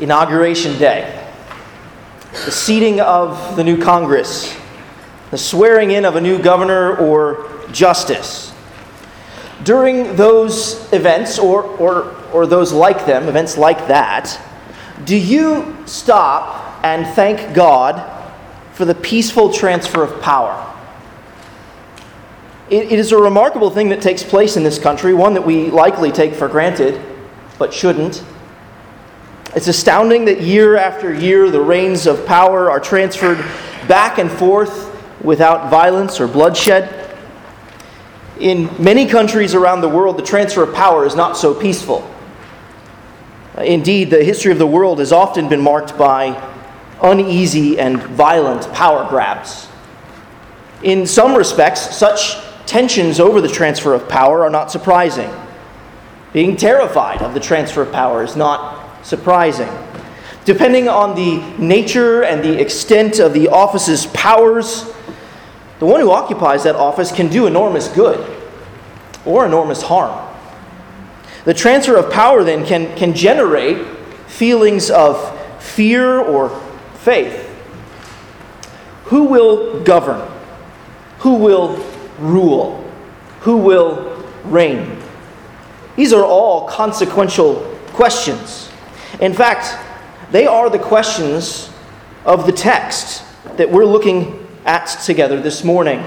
Inauguration Day, the seating of the new Congress, the swearing in of a new governor or justice. During those events, or, or, or those like them, events like that, do you stop and thank God for the peaceful transfer of power? it, it is a remarkable thing that takes place in this country, one that we likely take for granted, but shouldn't. It's astounding that year after year the reins of power are transferred back and forth without violence or bloodshed. In many countries around the world, the transfer of power is not so peaceful. Indeed, the history of the world has often been marked by uneasy and violent power grabs. In some respects, such tensions over the transfer of power are not surprising. Being terrified of the transfer of power is not surprising. Depending on the nature and the extent of the office's powers, the one who occupies that office can do enormous good or enormous harm. The transfer of power then can, can generate feelings of fear or faith. Who will govern? Who will rule? Who will reign? These are all consequential questions. In fact, they are the questions of the text that we're looking at together this morning.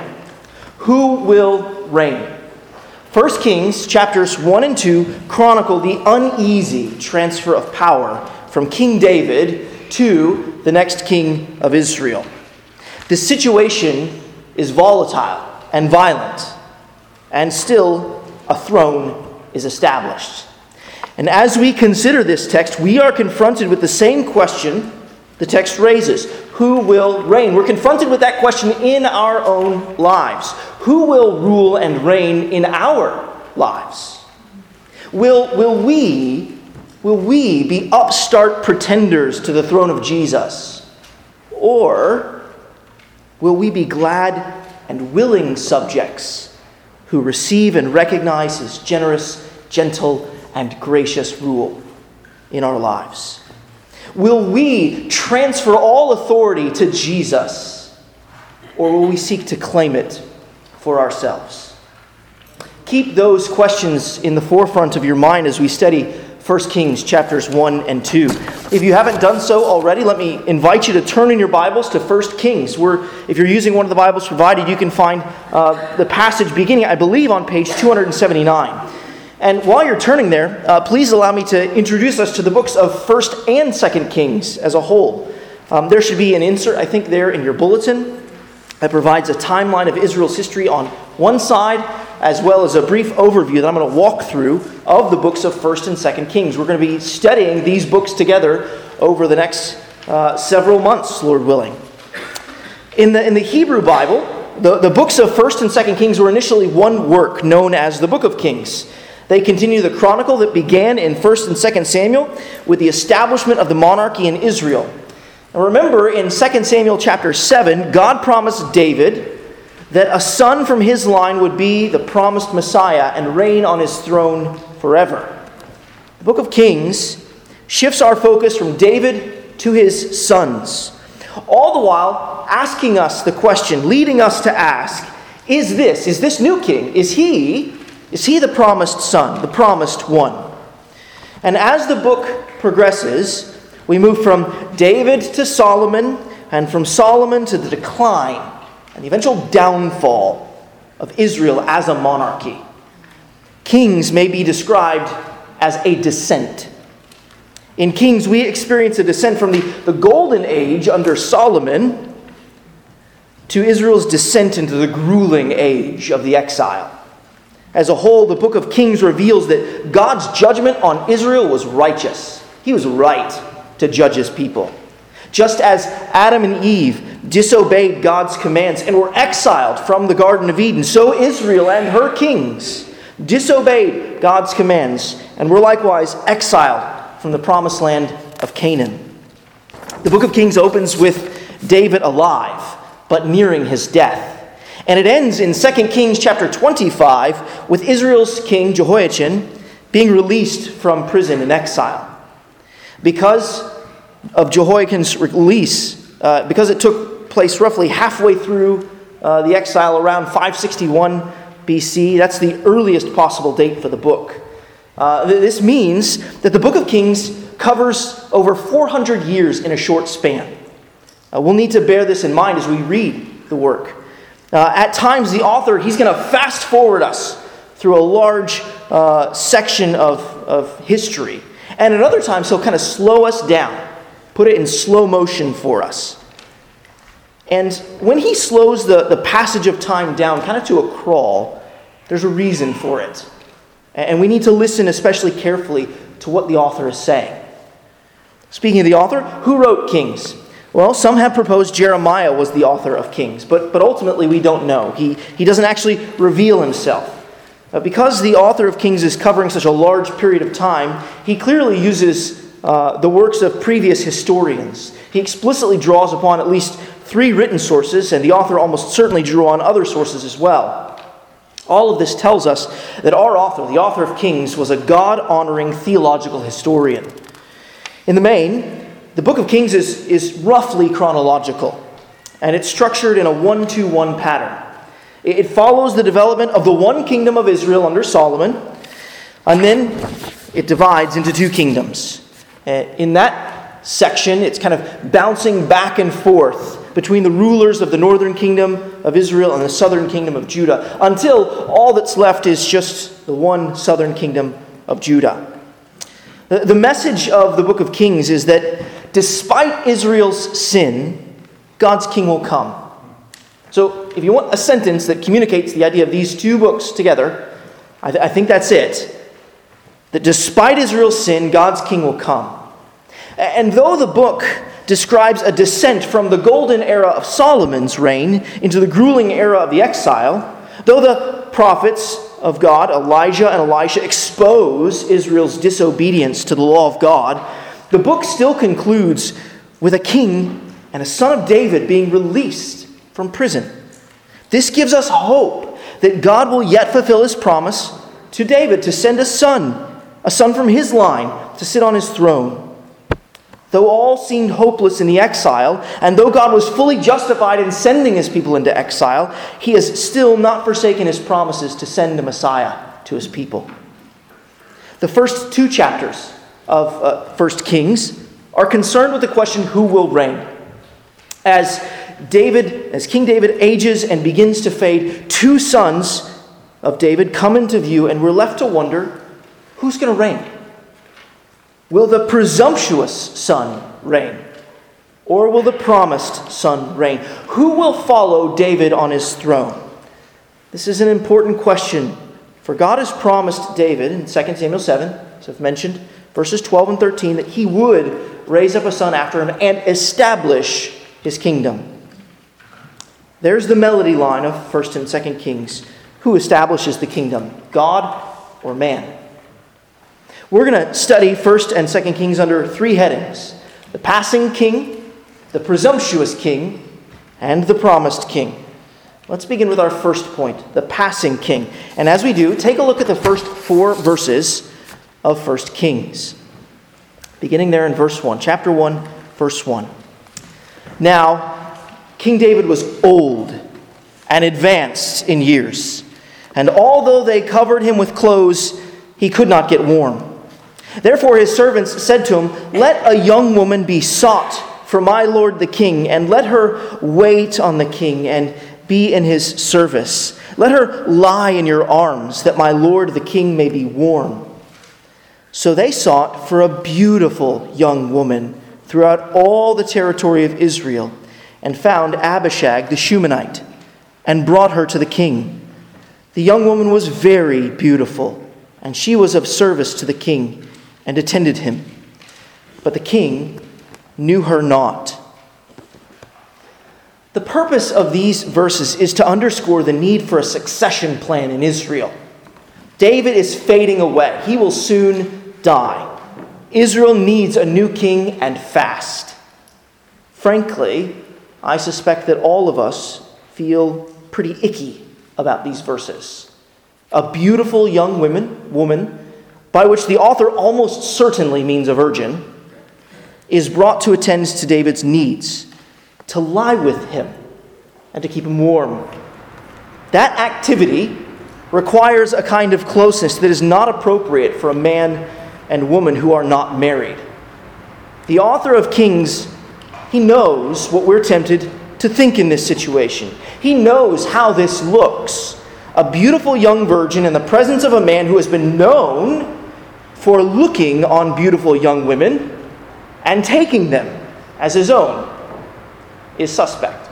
Who will reign? 1 Kings chapters 1 and 2 chronicle the uneasy transfer of power from King David to the next king of Israel. The situation is volatile and violent, and still a throne is established. And as we consider this text, we are confronted with the same question the text raises Who will reign? We're confronted with that question in our own lives. Who will rule and reign in our lives? Will, will, we, will we be upstart pretenders to the throne of Jesus? Or will we be glad and willing subjects who receive and recognize his generous, gentle, and gracious rule in our lives? Will we transfer all authority to Jesus, or will we seek to claim it for ourselves? Keep those questions in the forefront of your mind as we study 1 Kings chapters 1 and 2. If you haven't done so already, let me invite you to turn in your Bibles to 1 Kings, if you're using one of the Bibles provided, you can find uh, the passage beginning, I believe, on page 279. And while you're turning there, uh, please allow me to introduce us to the books of 1st and 2nd Kings as a whole. Um, there should be an insert, I think, there in your bulletin that provides a timeline of Israel's history on one side, as well as a brief overview that I'm going to walk through of the books of 1st and 2nd Kings. We're going to be studying these books together over the next uh, several months, Lord willing. In the, in the Hebrew Bible, the, the books of 1st and 2nd Kings were initially one work known as the Book of Kings. They continue the chronicle that began in 1st and 2nd Samuel with the establishment of the monarchy in Israel. Now remember in 2 Samuel chapter 7, God promised David that a son from his line would be the promised Messiah and reign on his throne forever. The book of Kings shifts our focus from David to his sons, all the while asking us the question, leading us to ask, is this, is this new king, is he, is he the promised son, the promised one? And as the book progresses, we move from David to Solomon, and from Solomon to the decline and the eventual downfall of Israel as a monarchy. Kings may be described as a descent. In Kings, we experience a descent from the, the golden age under Solomon to Israel's descent into the grueling age of the exile. As a whole, the book of Kings reveals that God's judgment on Israel was righteous. He was right to judge his people. Just as Adam and Eve disobeyed God's commands and were exiled from the Garden of Eden, so Israel and her kings disobeyed God's commands and were likewise exiled from the promised land of Canaan. The book of Kings opens with David alive, but nearing his death. And it ends in 2 Kings chapter 25 with Israel's king Jehoiachin being released from prison in exile. Because of Jehoiakim's release, uh, because it took place roughly halfway through uh, the exile around 561 BC, that's the earliest possible date for the book. Uh, this means that the book of Kings covers over 400 years in a short span. Uh, we'll need to bear this in mind as we read the work. Uh, at times, the author, he's going to fast forward us through a large uh, section of, of history. And at other times, he'll kind of slow us down, put it in slow motion for us. And when he slows the, the passage of time down, kind of to a crawl, there's a reason for it. And we need to listen especially carefully to what the author is saying. Speaking of the author, who wrote Kings? Well, some have proposed Jeremiah was the author of Kings, but, but ultimately we don't know. He, he doesn't actually reveal himself. Uh, because the author of Kings is covering such a large period of time, he clearly uses uh, the works of previous historians. He explicitly draws upon at least three written sources, and the author almost certainly drew on other sources as well. All of this tells us that our author, the author of Kings, was a God honoring theological historian. In the main, the book of Kings is, is roughly chronological, and it's structured in a one to one pattern. It follows the development of the one kingdom of Israel under Solomon, and then it divides into two kingdoms. In that section, it's kind of bouncing back and forth between the rulers of the northern kingdom of Israel and the southern kingdom of Judah until all that's left is just the one southern kingdom of Judah. The message of the book of Kings is that despite Israel's sin, God's king will come. So, if you want a sentence that communicates the idea of these two books together, I, th- I think that's it. That despite Israel's sin, God's king will come. And though the book describes a descent from the golden era of Solomon's reign into the grueling era of the exile, though the prophets of God, Elijah and Elisha, expose Israel's disobedience to the law of God, the book still concludes with a king and a son of David being released from prison. This gives us hope that God will yet fulfill his promise to David to send a son, a son from his line, to sit on his throne. Though all seemed hopeless in the exile, and though God was fully justified in sending his people into exile, he has still not forsaken his promises to send a Messiah to his people. The first two chapters of uh, 1 Kings are concerned with the question who will reign. As David, as King David ages and begins to fade, two sons of David come into view, and we're left to wonder who's going to reign? Will the presumptuous son reign? Or will the promised son reign? Who will follow David on his throne? This is an important question, for God has promised David in 2 Samuel 7, as I've mentioned, verses 12 and 13, that he would raise up a son after him and establish his kingdom. There's the melody line of 1st and 2nd Kings. Who establishes the kingdom, God or man? We're going to study 1st and 2nd Kings under three headings the passing king, the presumptuous king, and the promised king. Let's begin with our first point the passing king. And as we do, take a look at the first four verses of 1st Kings. Beginning there in verse 1, chapter 1, verse 1. Now, King David was old and advanced in years, and although they covered him with clothes, he could not get warm. Therefore, his servants said to him, Let a young woman be sought for my lord the king, and let her wait on the king and be in his service. Let her lie in your arms, that my lord the king may be warm. So they sought for a beautiful young woman throughout all the territory of Israel, and found Abishag the Shunammite, and brought her to the king. The young woman was very beautiful, and she was of service to the king and attended him. But the king knew her not. The purpose of these verses is to underscore the need for a succession plan in Israel. David is fading away, he will soon die. Israel needs a new king and fast. Frankly, I suspect that all of us feel pretty icky about these verses. A beautiful young woman, woman by which the author almost certainly means a virgin, is brought to attend to David's needs, to lie with him, and to keep him warm. That activity requires a kind of closeness that is not appropriate for a man and woman who are not married. The author of Kings, he knows what we're tempted to think in this situation. He knows how this looks. A beautiful young virgin in the presence of a man who has been known for looking on beautiful young women and taking them as his own is suspect.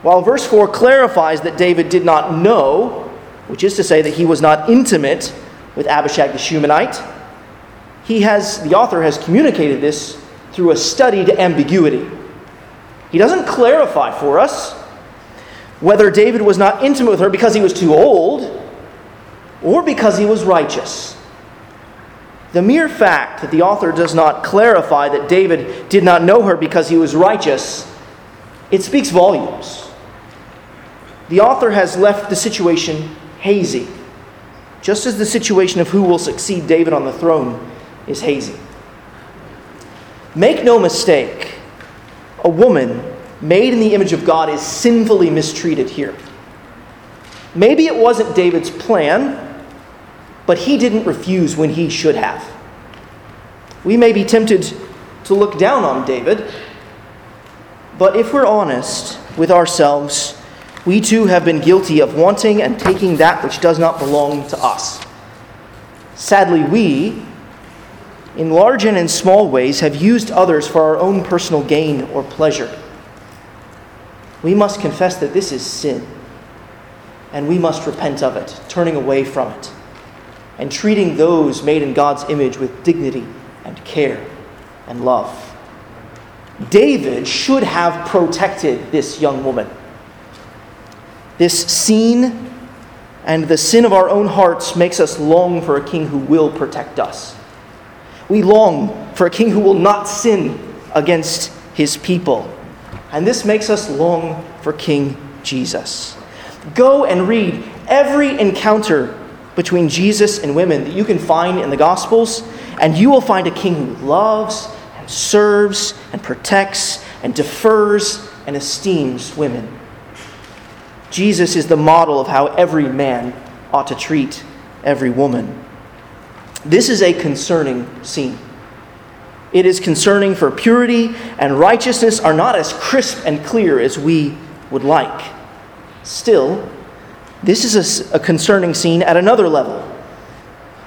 While verse 4 clarifies that David did not know, which is to say that he was not intimate with Abishag the Shunammite, he has, the author has communicated this through a studied ambiguity. He doesn't clarify for us whether David was not intimate with her because he was too old or because he was righteous. The mere fact that the author does not clarify that David did not know her because he was righteous, it speaks volumes. The author has left the situation hazy, just as the situation of who will succeed David on the throne is hazy. Make no mistake, a woman made in the image of God is sinfully mistreated here. Maybe it wasn't David's plan but he didn't refuse when he should have. We may be tempted to look down on David, but if we're honest with ourselves, we too have been guilty of wanting and taking that which does not belong to us. Sadly, we, in large and in small ways, have used others for our own personal gain or pleasure. We must confess that this is sin, and we must repent of it, turning away from it and treating those made in God's image with dignity and care and love. David should have protected this young woman. This scene and the sin of our own hearts makes us long for a king who will protect us. We long for a king who will not sin against his people. And this makes us long for King Jesus. Go and read every encounter between Jesus and women that you can find in the Gospels, and you will find a king who loves and serves and protects and defers and esteems women. Jesus is the model of how every man ought to treat every woman. This is a concerning scene. It is concerning for purity and righteousness are not as crisp and clear as we would like. Still, this is a, a concerning scene at another level.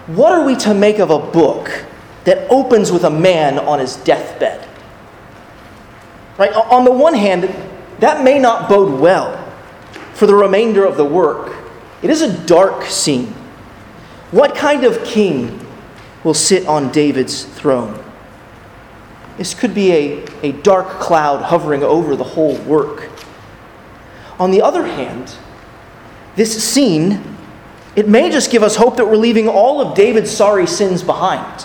What are we to make of a book that opens with a man on his deathbed? Right? On the one hand, that may not bode well for the remainder of the work. It is a dark scene. What kind of king will sit on David's throne? This could be a, a dark cloud hovering over the whole work. On the other hand, this scene, it may just give us hope that we're leaving all of David's sorry sins behind.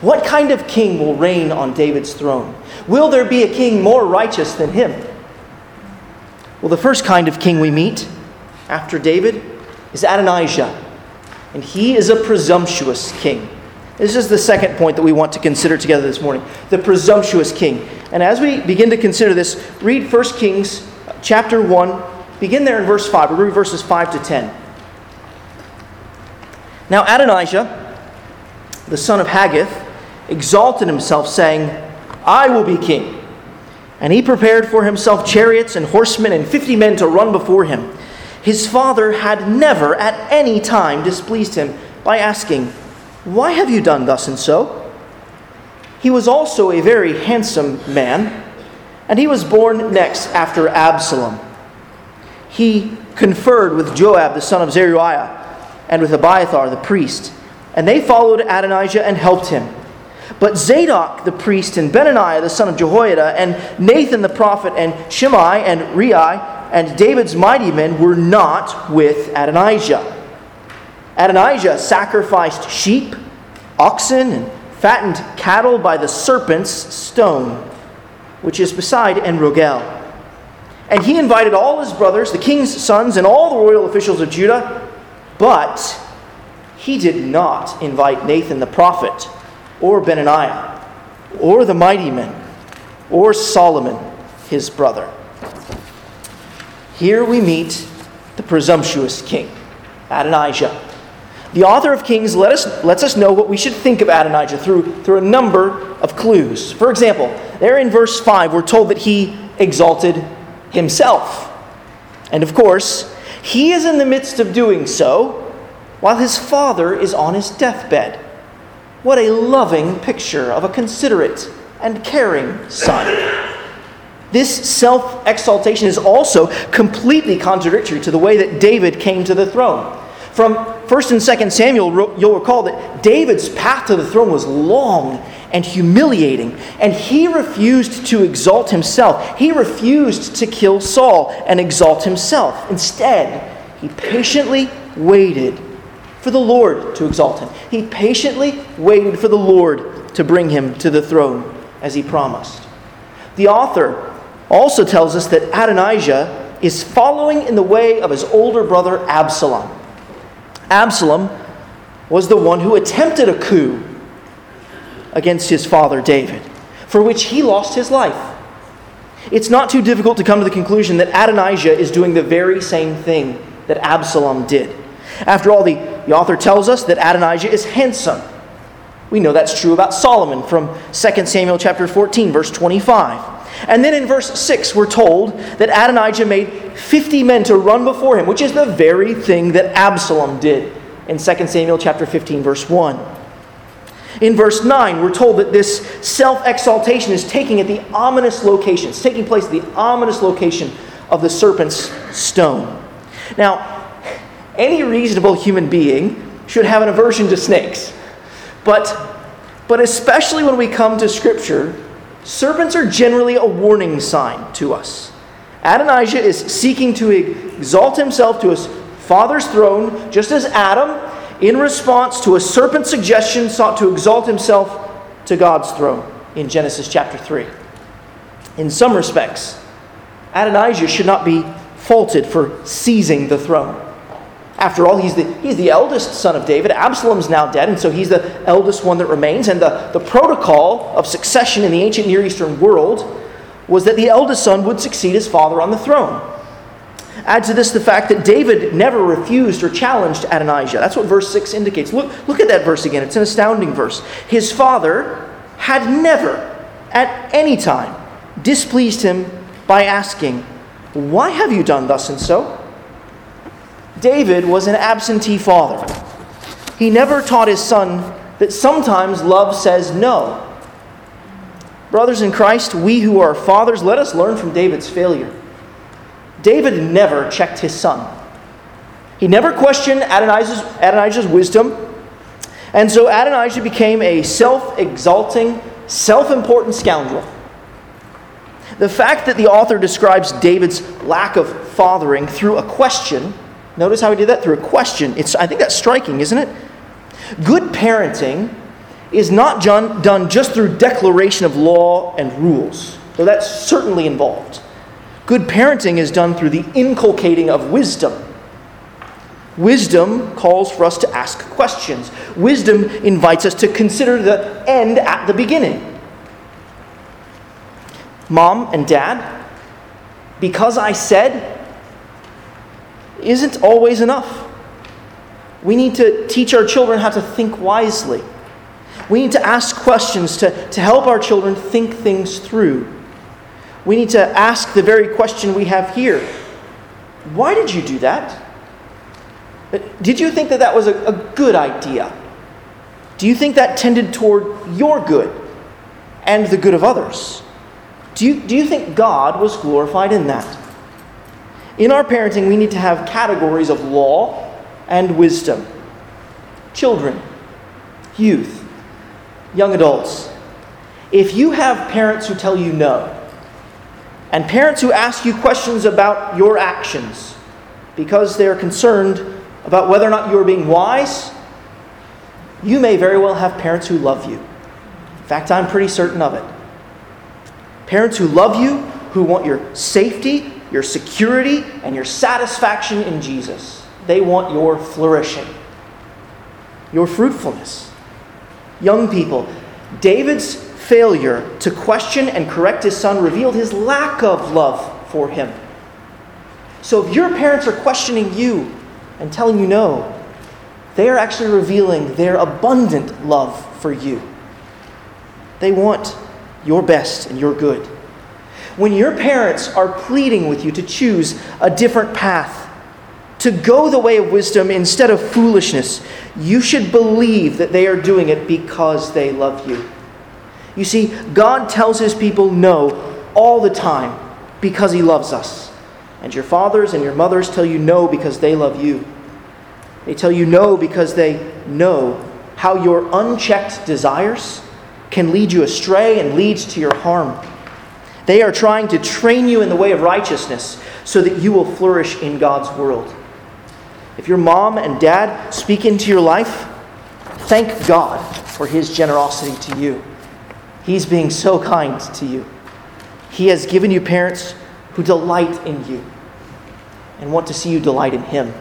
What kind of king will reign on David's throne? Will there be a king more righteous than him? Well, the first kind of king we meet after David is Adonijah, and he is a presumptuous king. This is the second point that we want to consider together this morning the presumptuous king. And as we begin to consider this, read 1 Kings chapter 1, Begin there in verse 5. We'll read verses 5 to 10. Now Adonijah, the son of Haggith, exalted himself, saying, I will be king. And he prepared for himself chariots and horsemen and fifty men to run before him. His father had never at any time displeased him by asking, Why have you done thus and so? He was also a very handsome man, and he was born next after Absalom he conferred with Joab the son of Zeruiah and with Abiathar the priest. And they followed Adonijah and helped him. But Zadok the priest and Benaniah the son of Jehoiada and Nathan the prophet and Shimei and Rei and David's mighty men were not with Adonijah. Adonijah sacrificed sheep, oxen, and fattened cattle by the serpent's stone, which is beside En-rogel. And he invited all his brothers, the king's sons, and all the royal officials of Judah, but he did not invite Nathan the prophet or Benaiah. or the mighty men, or Solomon, his brother. Here we meet the presumptuous king, Adonijah. The author of Kings let us, lets us know what we should think of Adonijah through, through a number of clues. For example, there in verse 5, we're told that he exalted himself. And of course, he is in the midst of doing so while his father is on his deathbed. What a loving picture of a considerate and caring son. This self exaltation is also completely contradictory to the way that David came to the throne. From 1st and 2nd Samuel, you'll recall that David's path to the throne was long and humiliating, and he refused to exalt himself. He refused to kill Saul and exalt himself. Instead, he patiently waited for the Lord to exalt him. He patiently waited for the Lord to bring him to the throne as he promised. The author also tells us that Adonijah is following in the way of his older brother Absalom. Absalom was the one who attempted a coup against his father David, for which he lost his life. It's not too difficult to come to the conclusion that Adonijah is doing the very same thing that Absalom did. After all, the, the author tells us that Adonijah is handsome. We know that's true about Solomon from 2 Samuel chapter 14, verse 25. And then in verse 6, we're told that Adonijah made 50 men to run before him, which is the very thing that Absalom did in 2 Samuel chapter 15, verse 1. In verse 9, we're told that this self exaltation is taking at the ominous location. It's taking place at the ominous location of the serpent's stone. Now, any reasonable human being should have an aversion to snakes. But, but especially when we come to Scripture, serpents are generally a warning sign to us. Adonijah is seeking to exalt himself to his father's throne, just as Adam, in response to a serpent's suggestion, sought to exalt himself to God's throne in Genesis chapter 3. In some respects, Adonijah should not be faulted for seizing the throne. After all, he's the, he's the eldest son of David. Absalom's now dead, and so he's the eldest one that remains. And the, the protocol of succession in the ancient Near Eastern world was that the eldest son would succeed his father on the throne. Add to this the fact that David never refused or challenged Adonijah. That's what verse 6 indicates. Look, look at that verse again. It's an astounding verse. His father had never, at any time, displeased him by asking, Why have you done thus and so? David was an absentee father. He never taught his son that sometimes love says no. Brothers in Christ, we who are fathers, let us learn from David's failure. David never checked his son. He never questioned Adonijah's, Adonijah's wisdom. And so Adonijah became a self exalting, self important scoundrel. The fact that the author describes David's lack of fathering through a question Notice how he did that through a question. It's, I think that's striking, isn't it? Good parenting is not done just through declaration of law and rules, though that's certainly involved. Good parenting is done through the inculcating of wisdom. Wisdom calls for us to ask questions. Wisdom invites us to consider the end at the beginning. Mom and dad, because I said, isn't always enough. We need to teach our children how to think wisely. We need to ask questions to, to help our children think things through. We need to ask the very question we have here Why did you do that? Uh, did you think that that was a, a good idea? Do you think that tended toward your good and the good of others? Do you, do you think God was glorified in that? In our parenting, we need to have categories of law and wisdom. Children, youth, young adults. If you have parents who tell you no, and parents who ask you questions about your actions because they're concerned about whether or not you're being wise, you may very well have parents who love you. In fact, I'm pretty certain of it. Parents who love you, who want your safety, your security, and your satisfaction in Jesus. They want your flourishing, your fruitfulness. Young people, David's failure to question and correct his son revealed his lack of love for him. So if your parents are questioning you and telling you no, they are actually revealing their abundant love for you. They want your best and your good. When your parents are pleading with you to choose a different path, to go the way of wisdom instead of foolishness, you should believe that they are doing it because they love you. You see, God tells his people no all the time because he loves us. And your fathers and your mothers tell you no because they love you. They tell you no because they know how your unchecked desires can lead you astray and leads to your harm. They are trying to train you in the way of righteousness so that you will flourish in God's world. If your mom and dad speak into your life, thank God for his generosity to you. He's being so kind to you. He has given you parents who delight in you and want to see you delight in him.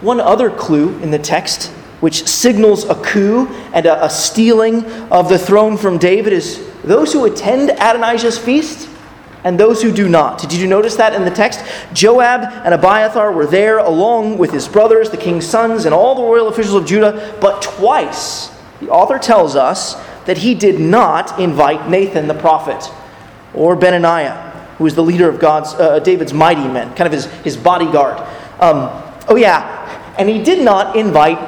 One other clue in the text, which signals a coup and a, a stealing of the throne from David, is those who attend Adonijah's feast and those who do not. Did you notice that in the text? Joab and Abiathar were there along with his brothers, the king's sons, and all the royal officials of Judah, but twice the author tells us that he did not invite Nathan the prophet or Benaniah, who was the leader of God's, uh, David's mighty men, kind of his, his bodyguard. Um, oh, yeah, and he did not invite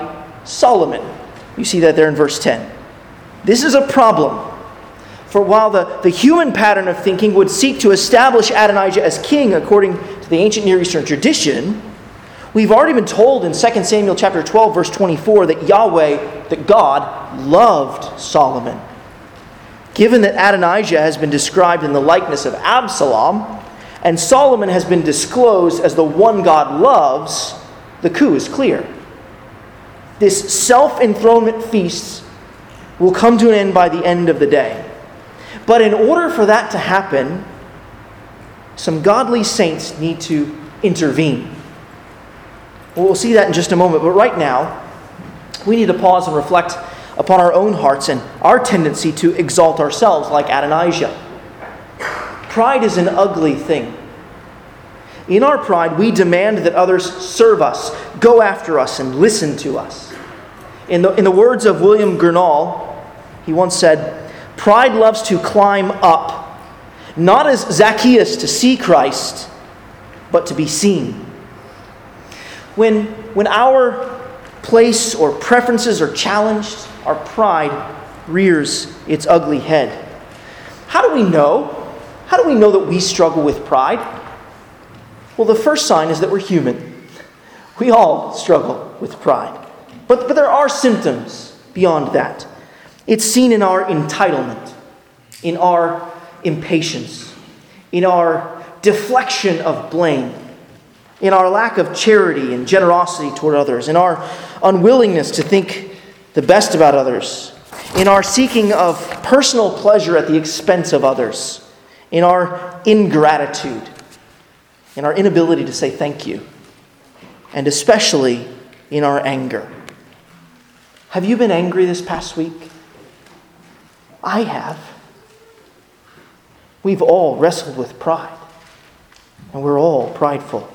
Solomon. You see that there in verse 10. This is a problem. For while the, the human pattern of thinking would seek to establish Adonijah as king according to the ancient Near Eastern tradition, we've already been told in 2 Samuel chapter 12, verse 24, that Yahweh, that God, loved Solomon. Given that Adonijah has been described in the likeness of Absalom, and Solomon has been disclosed as the one God loves, the coup is clear. This self enthronement feast will come to an end by the end of the day. But in order for that to happen, some godly saints need to intervene. We'll see that in just a moment, but right now, we need to pause and reflect upon our own hearts and our tendency to exalt ourselves like Adonijah. Pride is an ugly thing. In our pride, we demand that others serve us, go after us, and listen to us. In the, in the words of William Gurnall, he once said, Pride loves to climb up, not as Zacchaeus to see Christ, but to be seen. When, when our place or preferences are challenged, our pride rears its ugly head. How do we know? How do we know that we struggle with pride? Well, the first sign is that we're human. We all struggle with pride. But, but there are symptoms beyond that. It's seen in our entitlement, in our impatience, in our deflection of blame, in our lack of charity and generosity toward others, in our unwillingness to think the best about others, in our seeking of personal pleasure at the expense of others, in our ingratitude in our inability to say thank you, and especially in our anger. Have you been angry this past week? I have. We've all wrestled with pride, and we're all prideful.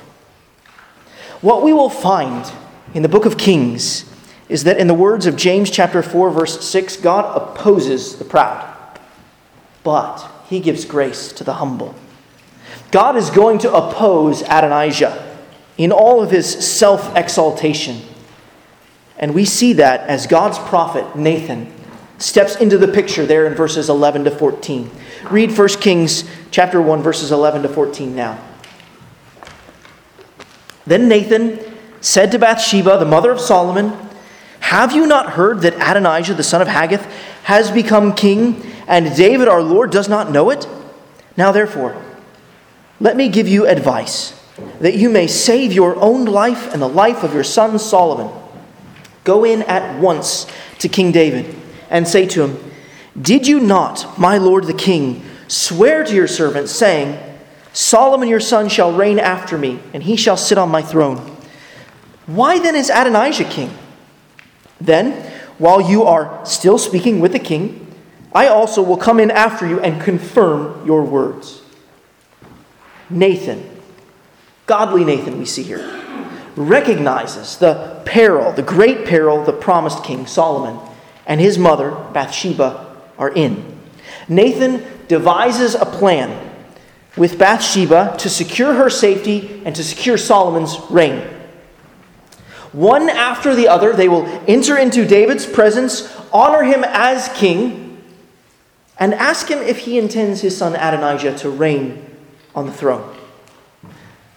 What we will find in the book of Kings is that in the words of James chapter 4 verse 6 God opposes the proud but he gives grace to the humble. God is going to oppose Adonijah in all of his self exaltation. And we see that as God's prophet, Nathan, steps into the picture there in verses 11 to 14. Read 1 Kings chapter 1 verses 11 to 14 now. Then Nathan said to Bathsheba, the mother of Solomon, Have you not heard that Adonijah the son of Haggith has become king, and David our Lord does not know it? Now therefore, let me give you advice that you may save your own life and the life of your son Solomon. Go in at once to King David and say to him, Did you not, my lord the king, swear to your servant, saying, Solomon your son shall reign after me, and he shall sit on my throne? Why then is Adonijah king? Then, while you are still speaking with the king, I also will come in after you and confirm your words. Nathan, godly Nathan, we see here, recognizes the peril, the great peril the promised King Solomon and his mother, Bathsheba, are in. Nathan devises a plan with Bathsheba to secure her safety and to secure Solomon's reign. One after the other, they will enter into David's presence, honor him as king, and ask him if he intends his son Adonijah to reign on the throne.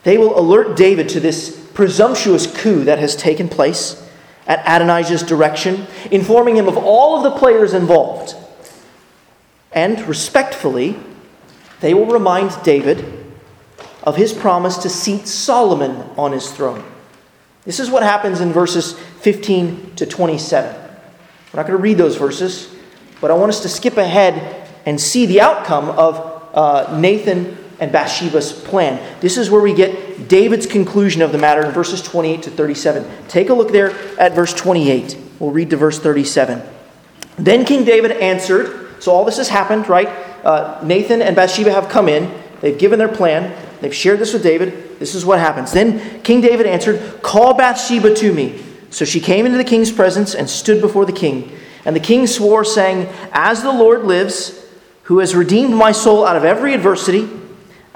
They will alert David to this presumptuous coup that has taken place at Adonijah's direction, informing him of all of the players involved. And respectfully, they will remind David of his promise to seat Solomon on his throne. This is what happens in verses 15 to 27. We're not going to read those verses, but I want us to skip ahead and see the outcome of uh, Nathan and Bathsheba's plan. This is where we get David's conclusion of the matter in verses 28 to 37. Take a look there at verse 28. We'll read to verse 37. Then King David answered, so all this has happened, right? Uh, Nathan and Bathsheba have come in. They've given their plan. They've shared this with David. This is what happens. Then King David answered, Call Bathsheba to me. So she came into the king's presence and stood before the king. And the king swore, saying, As the Lord lives, who has redeemed my soul out of every adversity,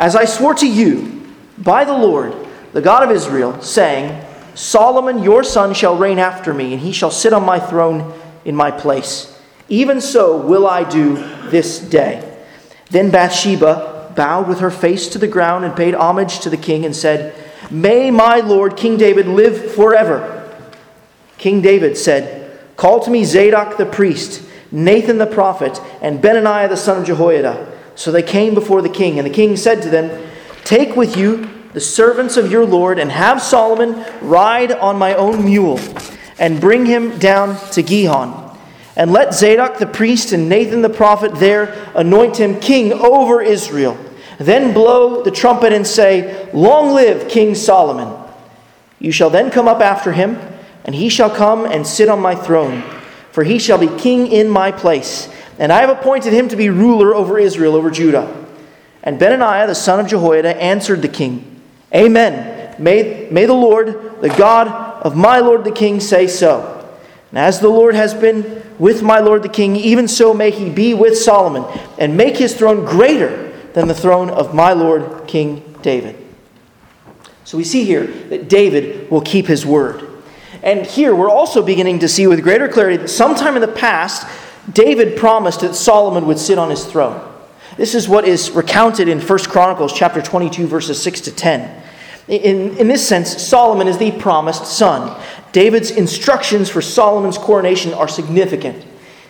as I swore to you by the Lord, the God of Israel, saying, Solomon your son shall reign after me, and he shall sit on my throne in my place. Even so will I do this day. Then Bathsheba bowed with her face to the ground and paid homage to the king and said, May my lord King David live forever. King David said, Call to me Zadok the priest, Nathan the prophet, and Benaniah the son of Jehoiada. So they came before the king, and the king said to them, Take with you the servants of your Lord, and have Solomon ride on my own mule, and bring him down to Gihon. And let Zadok the priest and Nathan the prophet there anoint him king over Israel. Then blow the trumpet and say, Long live King Solomon. You shall then come up after him and he shall come and sit on my throne, for he shall be king in my place. And I have appointed him to be ruler over Israel, over Judah. And Benaniah, the son of Jehoiada, answered the king, Amen. May, may the Lord, the God of my Lord the king, say so. And as the Lord has been with my Lord the king, even so may he be with Solomon, and make his throne greater than the throne of my Lord King David. So we see here that David will keep his word. And here we're also beginning to see with greater clarity that sometime in the past, David promised that Solomon would sit on his throne. This is what is recounted in 1 Chronicles chapter 22, verses 6 to 10. In, in this sense, Solomon is the promised son. David's instructions for Solomon's coronation are significant.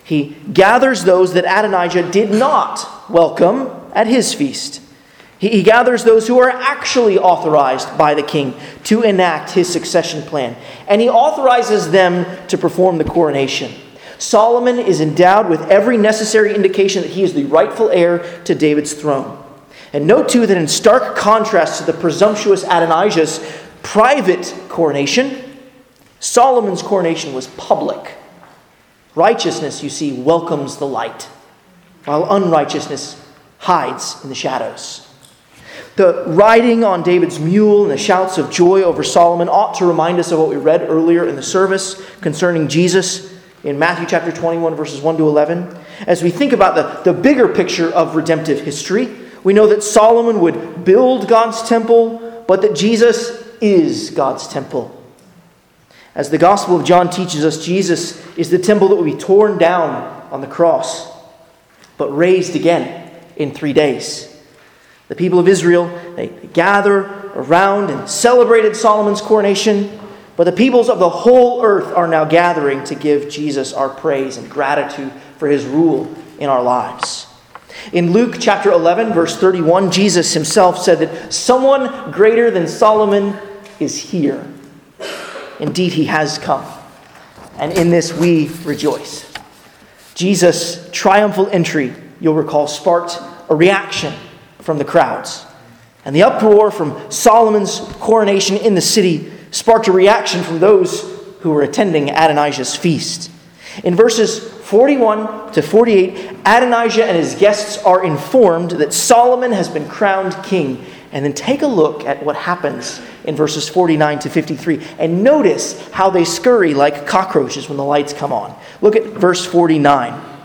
He gathers those that Adonijah did not welcome at his feast. He, he gathers those who are actually authorized by the king to enact his succession plan, and he authorizes them to perform the coronation. Solomon is endowed with every necessary indication that he is the rightful heir to David's throne. And note too that in stark contrast to the presumptuous Adonijah's private coronation, Solomon's coronation was public. Righteousness, you see, welcomes the light, while unrighteousness hides in the shadows. The riding on David's mule and the shouts of joy over Solomon ought to remind us of what we read earlier in the service concerning Jesus in Matthew chapter 21, verses 1 to 11. As we think about the, the bigger picture of redemptive history, we know that Solomon would build God's temple, but that Jesus is God's temple. As the Gospel of John teaches us, Jesus is the temple that will be torn down on the cross, but raised again in three days. The people of Israel, they gather around and celebrated Solomon's coronation, but the peoples of the whole earth are now gathering to give Jesus our praise and gratitude for his rule in our lives. In Luke chapter 11, verse 31, Jesus himself said that someone greater than Solomon is here. Indeed, he has come. And in this we rejoice. Jesus' triumphal entry, you'll recall, sparked a reaction from the crowds. And the uproar from Solomon's coronation in the city sparked a reaction from those who were attending Adonijah's feast. In verses 41 to 48, Adonijah and his guests are informed that Solomon has been crowned king. And then take a look at what happens in verses 49 to 53 and notice how they scurry like cockroaches when the lights come on. Look at verse 49.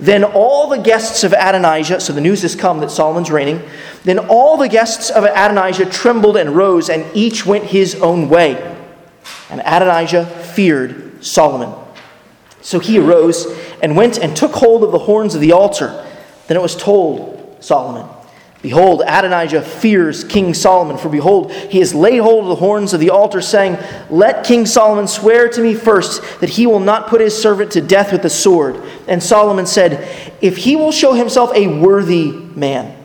Then all the guests of Adonijah, so the news has come that Solomon's reigning, then all the guests of Adonijah trembled and rose, and each went his own way. And Adonijah feared Solomon. So he arose and went and took hold of the horns of the altar. Then it was told Solomon, Behold, Adonijah fears King Solomon, for behold, he has laid hold of the horns of the altar, saying, Let King Solomon swear to me first that he will not put his servant to death with the sword. And Solomon said, If he will show himself a worthy man,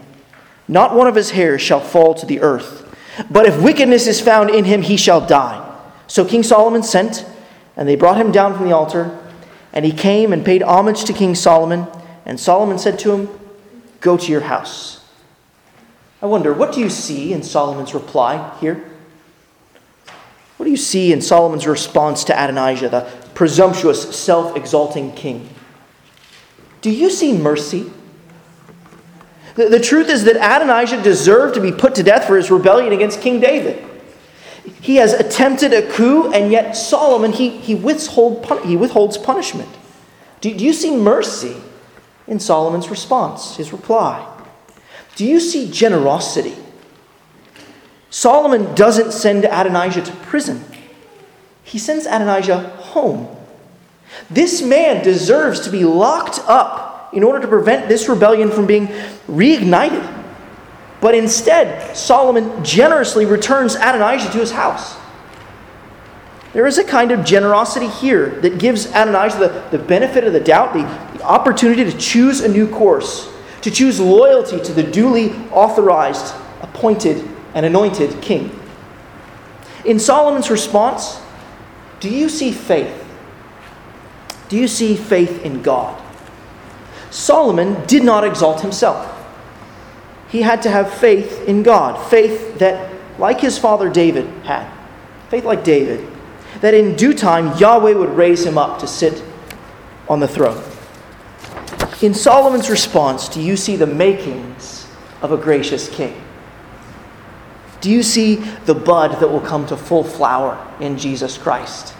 not one of his hairs shall fall to the earth. But if wickedness is found in him, he shall die. So King Solomon sent, and they brought him down from the altar. And he came and paid homage to King Solomon. And Solomon said to him, Go to your house. I wonder, what do you see in Solomon's reply here? What do you see in Solomon's response to Adonijah, the presumptuous, self exalting king? Do you see mercy? The, the truth is that Adonijah deserved to be put to death for his rebellion against King David. He has attempted a coup, and yet Solomon, he, he, withhold, he withholds punishment. Do, do you see mercy in Solomon's response, his reply? Do you see generosity? Solomon doesn't send Adonijah to prison, he sends Adonijah home. This man deserves to be locked up in order to prevent this rebellion from being reignited. But instead, Solomon generously returns Adonijah to his house. There is a kind of generosity here that gives Adonijah the, the benefit of the doubt, the, the opportunity to choose a new course, to choose loyalty to the duly authorized, appointed, and anointed king. In Solomon's response, do you see faith? Do you see faith in God? Solomon did not exalt himself he had to have faith in God. Faith that, like his father David had, faith like David, that in due time Yahweh would raise him up to sit on the throne. In Solomon's response, do you see the makings of a gracious king? Do you see the bud that will come to full flower in Jesus Christ?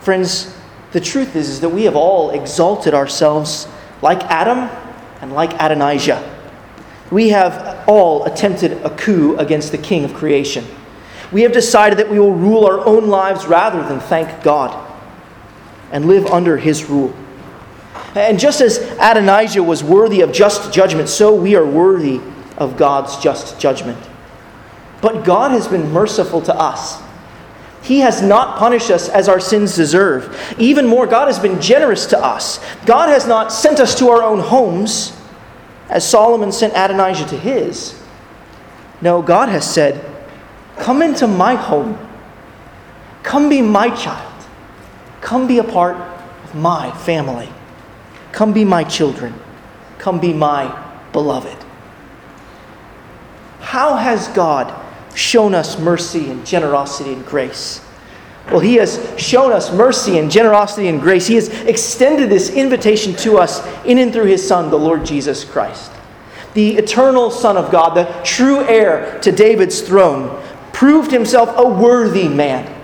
Friends, the truth is, is that we have all exalted ourselves like Adam and like Adonijah we have all attempted a coup against the King of creation. We have decided that we will rule our own lives rather than thank God and live under His rule. And just as Adonijah was worthy of just judgment, so we are worthy of God's just judgment. But God has been merciful to us. He has not punished us as our sins deserve. Even more, God has been generous to us. God has not sent us to our own homes as Solomon sent Adonijah to his. No, God has said, Come into my home. Come be my child. Come be a part of my family. Come be my children. Come be my beloved. How has God shown us mercy and generosity and grace? Well, He has shown us mercy and generosity and grace. He has extended this invitation to us in and through His Son, the Lord Jesus Christ. The eternal Son of God, the true heir to David's throne, proved himself a worthy man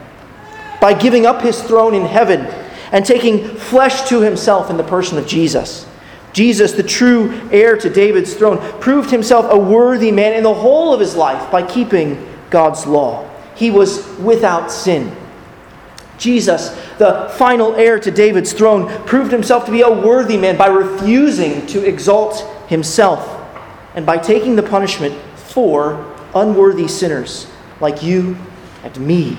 by giving up his throne in heaven and taking flesh to himself in the person of Jesus. Jesus, the true heir to David's throne, proved himself a worthy man in the whole of his life by keeping God's law. He was without sin. Jesus, the final heir to David's throne, proved himself to be a worthy man by refusing to exalt himself and by taking the punishment for unworthy sinners like you and me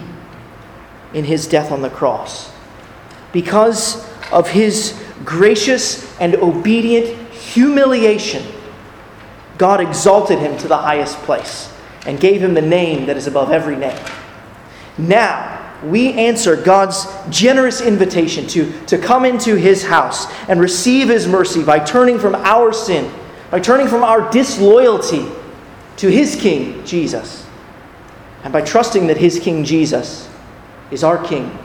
in his death on the cross. Because of his gracious and obedient humiliation, God exalted him to the highest place and gave him the name that is above every name. Now, we answer God's generous invitation to, to come into His house and receive His mercy by turning from our sin, by turning from our disloyalty to His King, Jesus, and by trusting that His King, Jesus, is our King,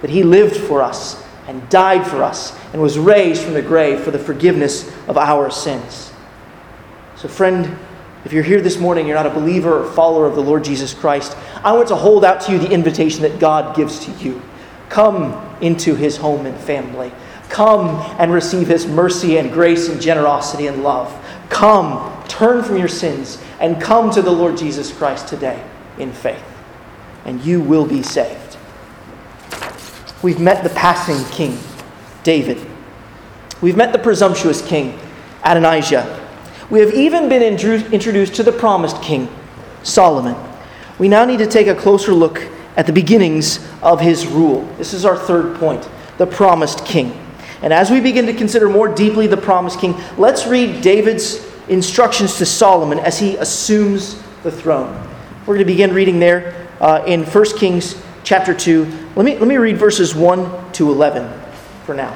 that He lived for us and died for us and was raised from the grave for the forgiveness of our sins. So, friend, if you're here this morning, you're not a believer or follower of the Lord Jesus Christ, I want to hold out to you the invitation that God gives to you. Come into his home and family. Come and receive his mercy and grace and generosity and love. Come, turn from your sins, and come to the Lord Jesus Christ today in faith, and you will be saved. We've met the passing king, David. We've met the presumptuous king, Adonijah. We have even been introduced to the promised king, Solomon. We now need to take a closer look at the beginnings of his rule. This is our third point the promised king. And as we begin to consider more deeply the promised king, let's read David's instructions to Solomon as he assumes the throne. We're going to begin reading there uh, in 1 Kings chapter 2. Let me, let me read verses 1 to 11 for now.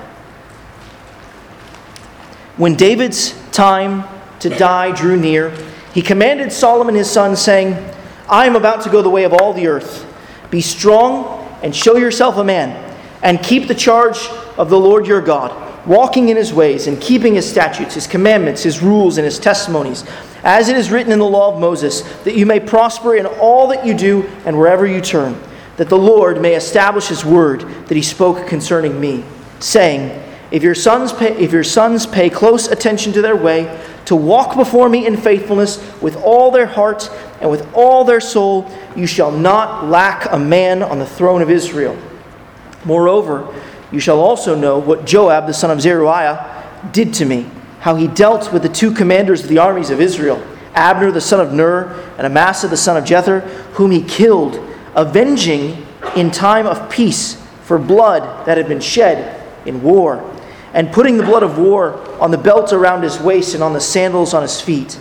When David's time to die drew near, he commanded Solomon his son, saying, I am about to go the way of all the earth. Be strong and show yourself a man, and keep the charge of the Lord your God, walking in his ways and keeping his statutes, his commandments, his rules, and his testimonies, as it is written in the law of Moses, that you may prosper in all that you do and wherever you turn, that the Lord may establish his word that he spoke concerning me, saying, if your, sons pay, if your sons pay close attention to their way, to walk before me in faithfulness with all their heart and with all their soul, you shall not lack a man on the throne of Israel. Moreover, you shall also know what Joab the son of Zeruiah did to me, how he dealt with the two commanders of the armies of Israel, Abner the son of Ner and Amasa the son of Jether, whom he killed, avenging in time of peace for blood that had been shed in war, and putting the blood of war on the belt around his waist and on the sandals on his feet.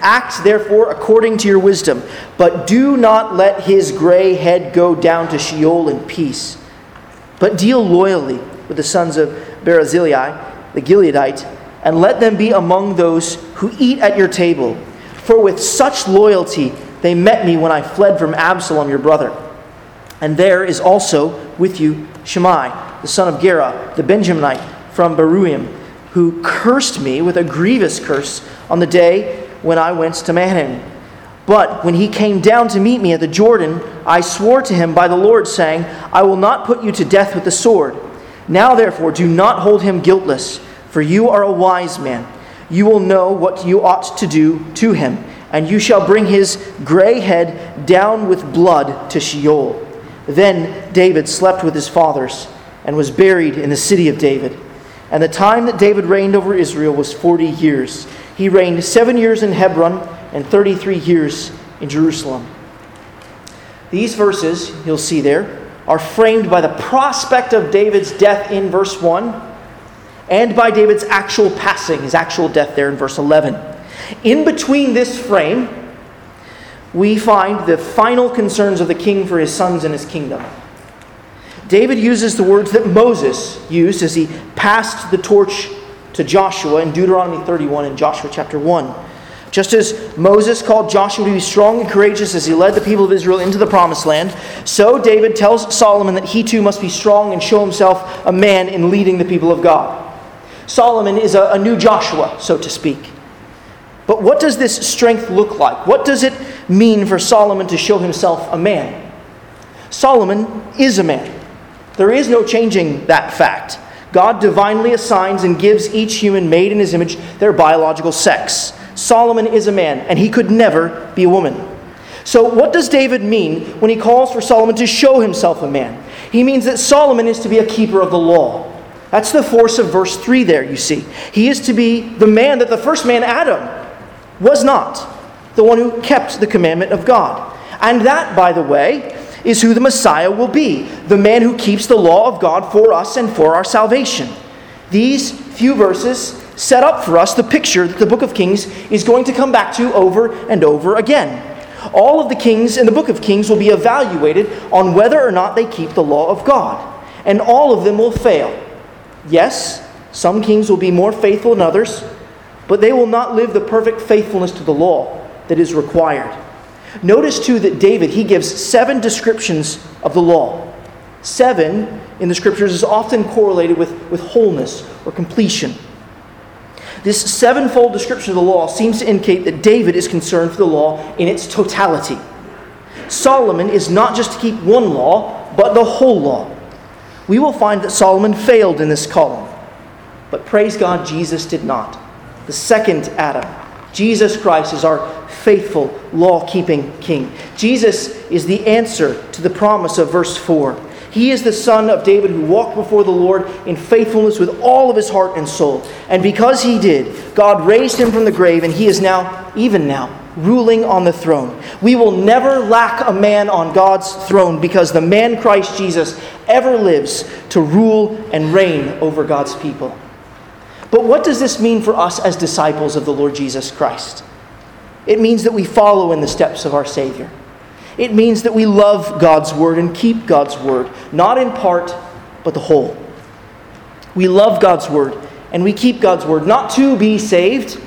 Act therefore according to your wisdom, but do not let his gray head go down to Sheol in peace but deal loyally with the sons of Barzillai, the Gileadite, and let them be among those who eat at your table. For with such loyalty they met me when I fled from Absalom your brother. And there is also with you Shimei, the son of Gera, the Benjaminite from Bahurim, who cursed me with a grievous curse on the day when I went to Mahanaim. But when he came down to meet me at the Jordan, I swore to him by the Lord, saying, I will not put you to death with the sword. Now, therefore, do not hold him guiltless, for you are a wise man. You will know what you ought to do to him, and you shall bring his gray head down with blood to Sheol. Then David slept with his fathers and was buried in the city of David. And the time that David reigned over Israel was forty years. He reigned seven years in Hebron and 33 years in Jerusalem. These verses, you'll see there, are framed by the prospect of David's death in verse 1 and by David's actual passing, his actual death there in verse 11. In between this frame, we find the final concerns of the king for his sons and his kingdom. David uses the words that Moses used as he passed the torch to Joshua in Deuteronomy 31 and Joshua chapter 1. Just as Moses called Joshua to be strong and courageous as he led the people of Israel into the promised land, so David tells Solomon that he too must be strong and show himself a man in leading the people of God. Solomon is a, a new Joshua, so to speak. But what does this strength look like? What does it mean for Solomon to show himself a man? Solomon is a man. There is no changing that fact. God divinely assigns and gives each human made in his image their biological sex. Solomon is a man, and he could never be a woman. So, what does David mean when he calls for Solomon to show himself a man? He means that Solomon is to be a keeper of the law. That's the force of verse 3 there, you see. He is to be the man that the first man, Adam, was not, the one who kept the commandment of God. And that, by the way, is who the Messiah will be the man who keeps the law of God for us and for our salvation. These few verses set up for us the picture that the book of Kings is going to come back to over and over again. All of the kings in the book of Kings will be evaluated on whether or not they keep the law of God, and all of them will fail. Yes, some kings will be more faithful than others, but they will not live the perfect faithfulness to the law that is required. Notice too that David he gives seven descriptions of the law. Seven in the scriptures is often correlated with, with wholeness or completion. This sevenfold description of the law seems to indicate that David is concerned for the law in its totality. Solomon is not just to keep one law, but the whole law. We will find that Solomon failed in this column. But praise God, Jesus did not. The second Adam, Jesus Christ, is our faithful, law keeping King. Jesus is the answer to the promise of verse 4. He is the son of David who walked before the Lord in faithfulness with all of his heart and soul. And because he did, God raised him from the grave, and he is now, even now, ruling on the throne. We will never lack a man on God's throne because the man Christ Jesus ever lives to rule and reign over God's people. But what does this mean for us as disciples of the Lord Jesus Christ? It means that we follow in the steps of our Savior. It means that we love God's Word and keep God's Word, not in part, but the whole. We love God's Word and we keep God's Word, not to be saved,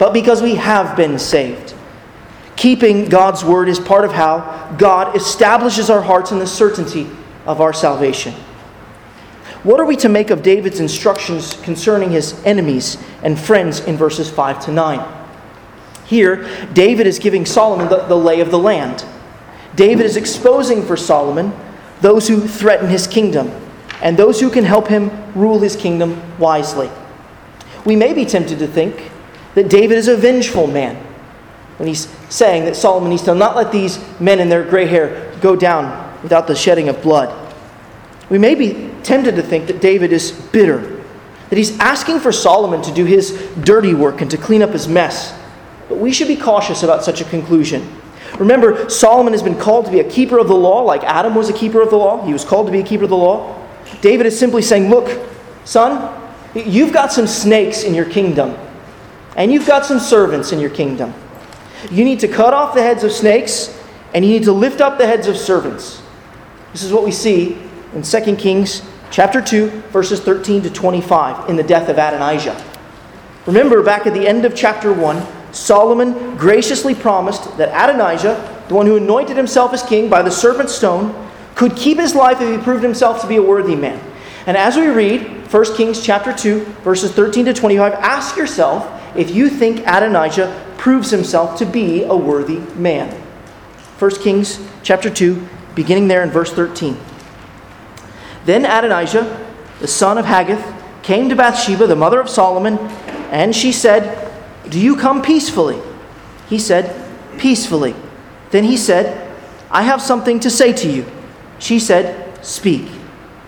but because we have been saved. Keeping God's Word is part of how God establishes our hearts in the certainty of our salvation. What are we to make of David's instructions concerning his enemies and friends in verses 5 to 9? Here, David is giving Solomon the, the lay of the land. David is exposing for Solomon those who threaten his kingdom and those who can help him rule his kingdom wisely. We may be tempted to think that David is a vengeful man when he's saying that Solomon needs to not let these men in their gray hair go down without the shedding of blood. We may be tempted to think that David is bitter, that he's asking for Solomon to do his dirty work and to clean up his mess but we should be cautious about such a conclusion. Remember, Solomon has been called to be a keeper of the law, like Adam was a keeper of the law. He was called to be a keeper of the law. David is simply saying, Look, son, you've got some snakes in your kingdom, and you've got some servants in your kingdom. You need to cut off the heads of snakes, and you need to lift up the heads of servants. This is what we see in 2 Kings chapter 2, verses 13 to 25, in the death of Adonijah. Remember, back at the end of chapter 1, Solomon graciously promised that Adonijah, the one who anointed himself as king by the serpent stone, could keep his life if he proved himself to be a worthy man. And as we read 1 Kings chapter 2, verses 13 to 25, ask yourself if you think Adonijah proves himself to be a worthy man. 1 Kings chapter 2, beginning there in verse 13. Then Adonijah, the son of Haggith, came to Bathsheba, the mother of Solomon, and she said, do you come peacefully? He said, Peacefully. Then he said, I have something to say to you. She said, Speak.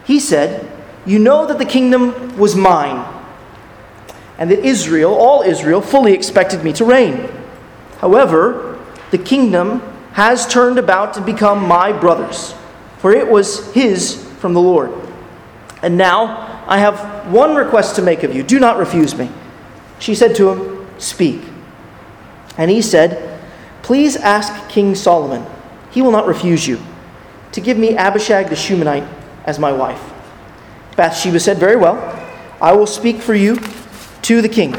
He said, You know that the kingdom was mine, and that Israel, all Israel, fully expected me to reign. However, the kingdom has turned about to become my brother's, for it was his from the Lord. And now I have one request to make of you. Do not refuse me. She said to him, Speak. And he said, Please ask King Solomon, he will not refuse you, to give me Abishag the Shunammite as my wife. Bathsheba said, Very well, I will speak for you to the king.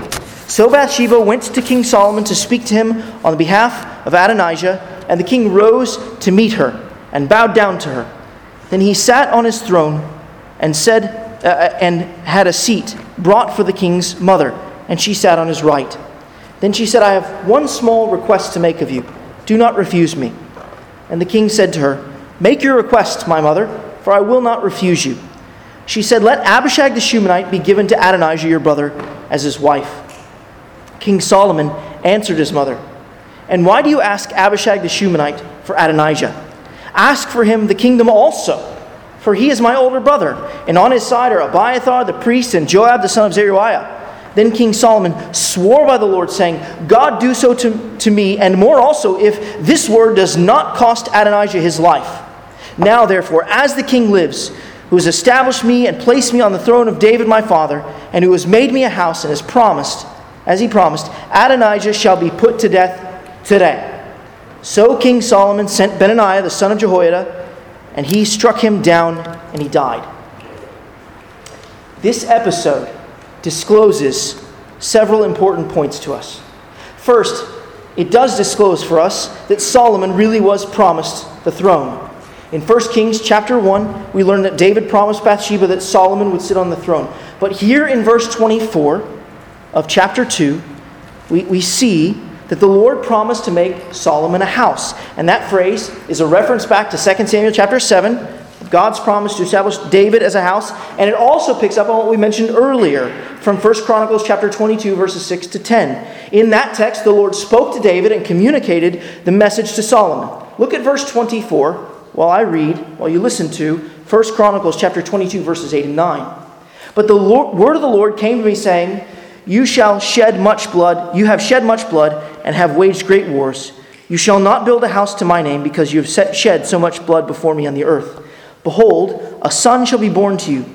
So Bathsheba went to King Solomon to speak to him on behalf of Adonijah, and the king rose to meet her and bowed down to her. Then he sat on his throne and said, uh, uh and had a seat brought for the king's mother, and she sat on his right. Then she said, I have one small request to make of you. Do not refuse me. And the king said to her, Make your request, my mother, for I will not refuse you. She said, Let Abishag the Shunammite be given to Adonijah your brother as his wife. King Solomon answered his mother, And why do you ask Abishag the Shunammite for Adonijah? Ask for him the kingdom also, for he is my older brother, and on his side are Abiathar the priest and Joab the son of Zeruiah. Then King Solomon swore by the Lord, saying, God do so to, to me, and more also, if this word does not cost Adonijah his life. Now, therefore, as the king lives, who has established me and placed me on the throne of David my father, and who has made me a house and has promised, as he promised, Adonijah shall be put to death today. So King Solomon sent Benaiah the son of Jehoiada, and he struck him down, and he died. This episode discloses several important points to us. First, it does disclose for us that Solomon really was promised the throne. In 1 Kings chapter 1, we learn that David promised Bathsheba that Solomon would sit on the throne. But here in verse 24 of chapter 2, we, we see that the Lord promised to make Solomon a house. And that phrase is a reference back to 2 Samuel chapter 7, God's promise to establish David as a house, and it also picks up on what we mentioned earlier from 1 Chronicles chapter 22 verses 6 to 10. In that text the Lord spoke to David and communicated the message to Solomon. Look at verse 24 while I read, while you listen to 1 Chronicles chapter 22 verses 8 and 9. But the Lord, word of the Lord came to me saying, "You shall shed much blood, you have shed much blood and have waged great wars. You shall not build a house to my name because you have shed so much blood before me on the earth." Behold, a son shall be born to you,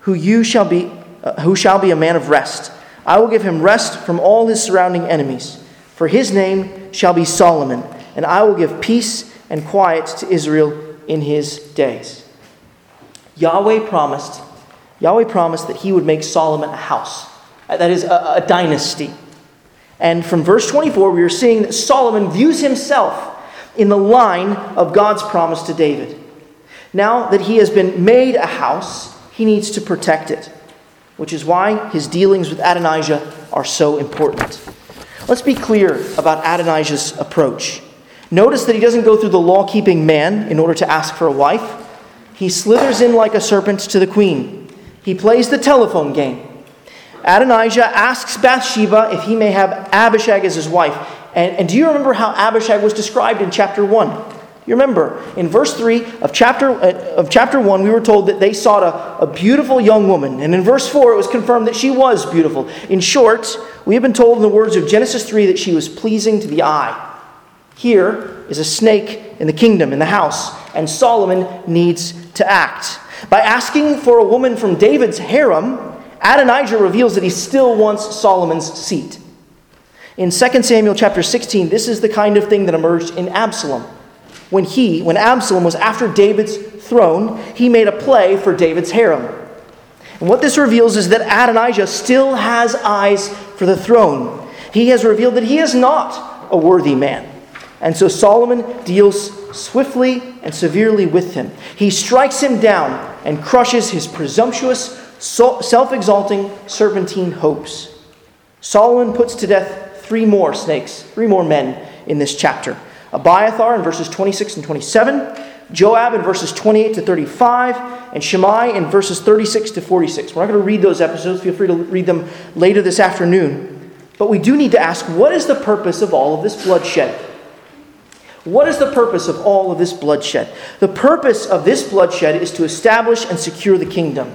who you shall be, uh, who shall be a man of rest. I will give him rest from all his surrounding enemies. For his name shall be Solomon, and I will give peace and quiet to Israel in his days. Yahweh promised, Yahweh promised that he would make Solomon a house. That is a, a dynasty. And from verse 24, we are seeing that Solomon views himself in the line of God's promise to David. Now that he has been made a house, he needs to protect it, which is why his dealings with Adonijah are so important. Let's be clear about Adonijah's approach. Notice that he doesn't go through the law keeping man in order to ask for a wife. He slithers in like a serpent to the queen. He plays the telephone game. Adonijah asks Bathsheba if he may have Abishag as his wife. And, and do you remember how Abishag was described in chapter 1? You remember, in verse 3 of chapter, uh, of chapter 1, we were told that they sought a, a beautiful young woman. And in verse 4, it was confirmed that she was beautiful. In short, we have been told in the words of Genesis 3 that she was pleasing to the eye. Here is a snake in the kingdom, in the house, and Solomon needs to act. By asking for a woman from David's harem, Adonijah reveals that he still wants Solomon's seat. In 2 Samuel chapter 16, this is the kind of thing that emerged in Absalom when he, when Absalom was after David's throne, he made a play for David's harem. And what this reveals is that Adonijah still has eyes for the throne. He has revealed that he is not a worthy man. And so Solomon deals swiftly and severely with him. He strikes him down and crushes his presumptuous, self exalting, serpentine hopes. Solomon puts to death three more snakes, three more men in this chapter. Abiathar in verses 26 and 27, Joab in verses 28 to 35, and Shimei in verses 36 to 46. We're not going to read those episodes. Feel free to read them later this afternoon. But we do need to ask what is the purpose of all of this bloodshed? What is the purpose of all of this bloodshed? The purpose of this bloodshed is to establish and secure the kingdom.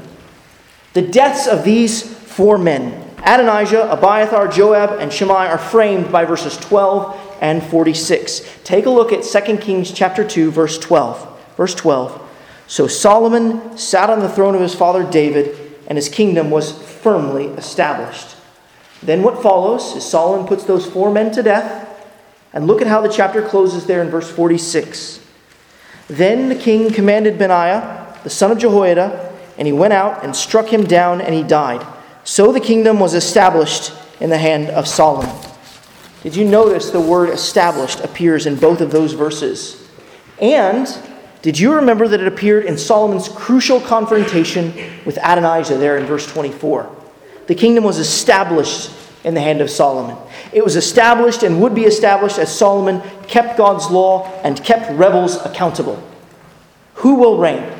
The deaths of these four men, Adonijah, Abiathar, Joab, and Shimei, are framed by verses 12 and 46. Take a look at 2 Kings chapter 2 verse 12. Verse 12. So Solomon sat on the throne of his father David and his kingdom was firmly established. Then what follows is Solomon puts those four men to death and look at how the chapter closes there in verse 46. Then the king commanded Benaiah, the son of Jehoiada, and he went out and struck him down and he died. So the kingdom was established in the hand of Solomon. Did you notice the word established appears in both of those verses? And did you remember that it appeared in Solomon's crucial confrontation with Adonijah there in verse 24? The kingdom was established in the hand of Solomon. It was established and would be established as Solomon kept God's law and kept rebels accountable. Who will reign?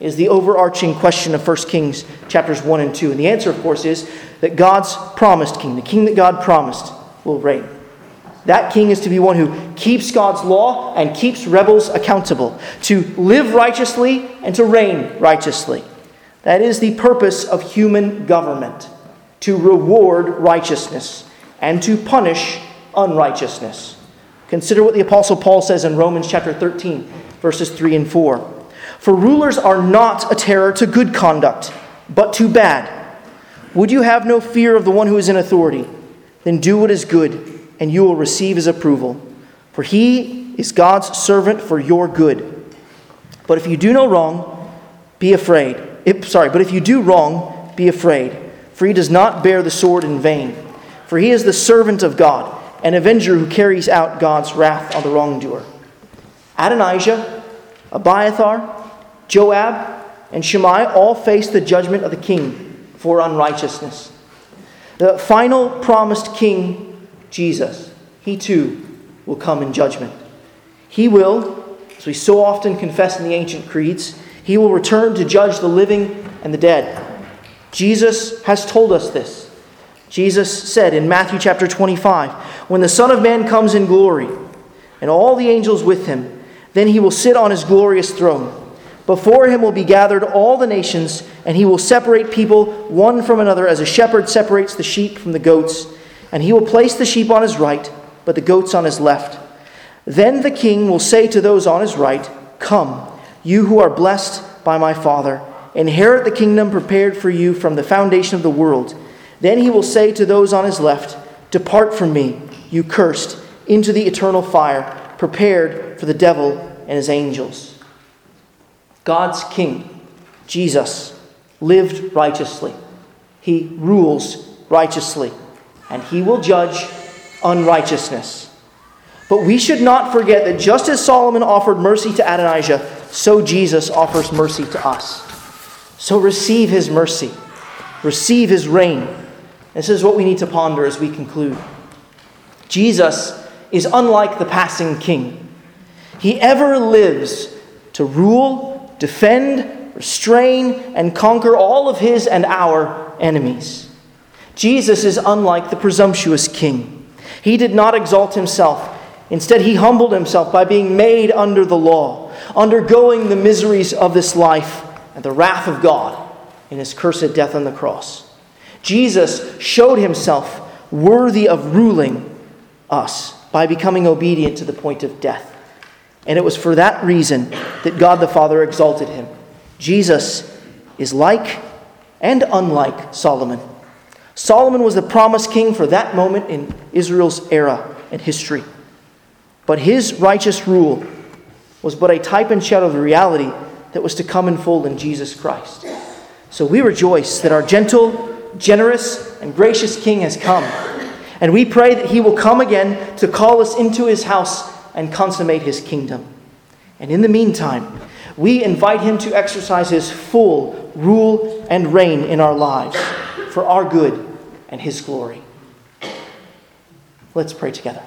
Is the overarching question of 1 Kings chapters 1 and 2. And the answer, of course, is that God's promised king, the king that God promised, will reign. That king is to be one who keeps God's law and keeps rebels accountable, to live righteously and to reign righteously. That is the purpose of human government to reward righteousness and to punish unrighteousness. Consider what the Apostle Paul says in Romans chapter 13, verses 3 and 4. For rulers are not a terror to good conduct, but to bad. Would you have no fear of the one who is in authority? Then do what is good and you will receive his approval. For he is God's servant for your good. But if you do no wrong, be afraid. Sorry, but if you do wrong, be afraid. For he does not bear the sword in vain. For he is the servant of God, an avenger who carries out God's wrath on the wrongdoer. Adonijah Abiathar, Joab, and Shimei all face the judgment of the king for unrighteousness. The final promised king, Jesus, he too will come in judgment. He will, as we so often confess in the ancient creeds, he will return to judge the living and the dead. Jesus has told us this. Jesus said in Matthew chapter 25, When the Son of Man comes in glory, and all the angels with him, then he will sit on his glorious throne. Before him will be gathered all the nations, and he will separate people one from another as a shepherd separates the sheep from the goats. And he will place the sheep on his right, but the goats on his left. Then the king will say to those on his right, Come, you who are blessed by my Father, inherit the kingdom prepared for you from the foundation of the world. Then he will say to those on his left, Depart from me, you cursed, into the eternal fire, prepared for the devil and his angels. God's king, Jesus, lived righteously. He rules righteously, and he will judge unrighteousness. But we should not forget that just as Solomon offered mercy to Adonijah, so Jesus offers mercy to us. So receive his mercy, receive his reign. This is what we need to ponder as we conclude. Jesus is unlike the passing king. He ever lives to rule, defend, restrain, and conquer all of his and our enemies. Jesus is unlike the presumptuous king. He did not exalt himself. Instead, he humbled himself by being made under the law, undergoing the miseries of this life and the wrath of God in his cursed death on the cross. Jesus showed himself worthy of ruling us by becoming obedient to the point of death. And it was for that reason that God the Father exalted him. Jesus is like and unlike Solomon. Solomon was the promised king for that moment in Israel's era and history. But his righteous rule was but a type and shadow of the reality that was to come in full in Jesus Christ. So we rejoice that our gentle, generous, and gracious king has come and we pray that he will come again to call us into his house and consummate his kingdom. And in the meantime, we invite him to exercise his full rule and reign in our lives for our good and his glory. Let's pray together.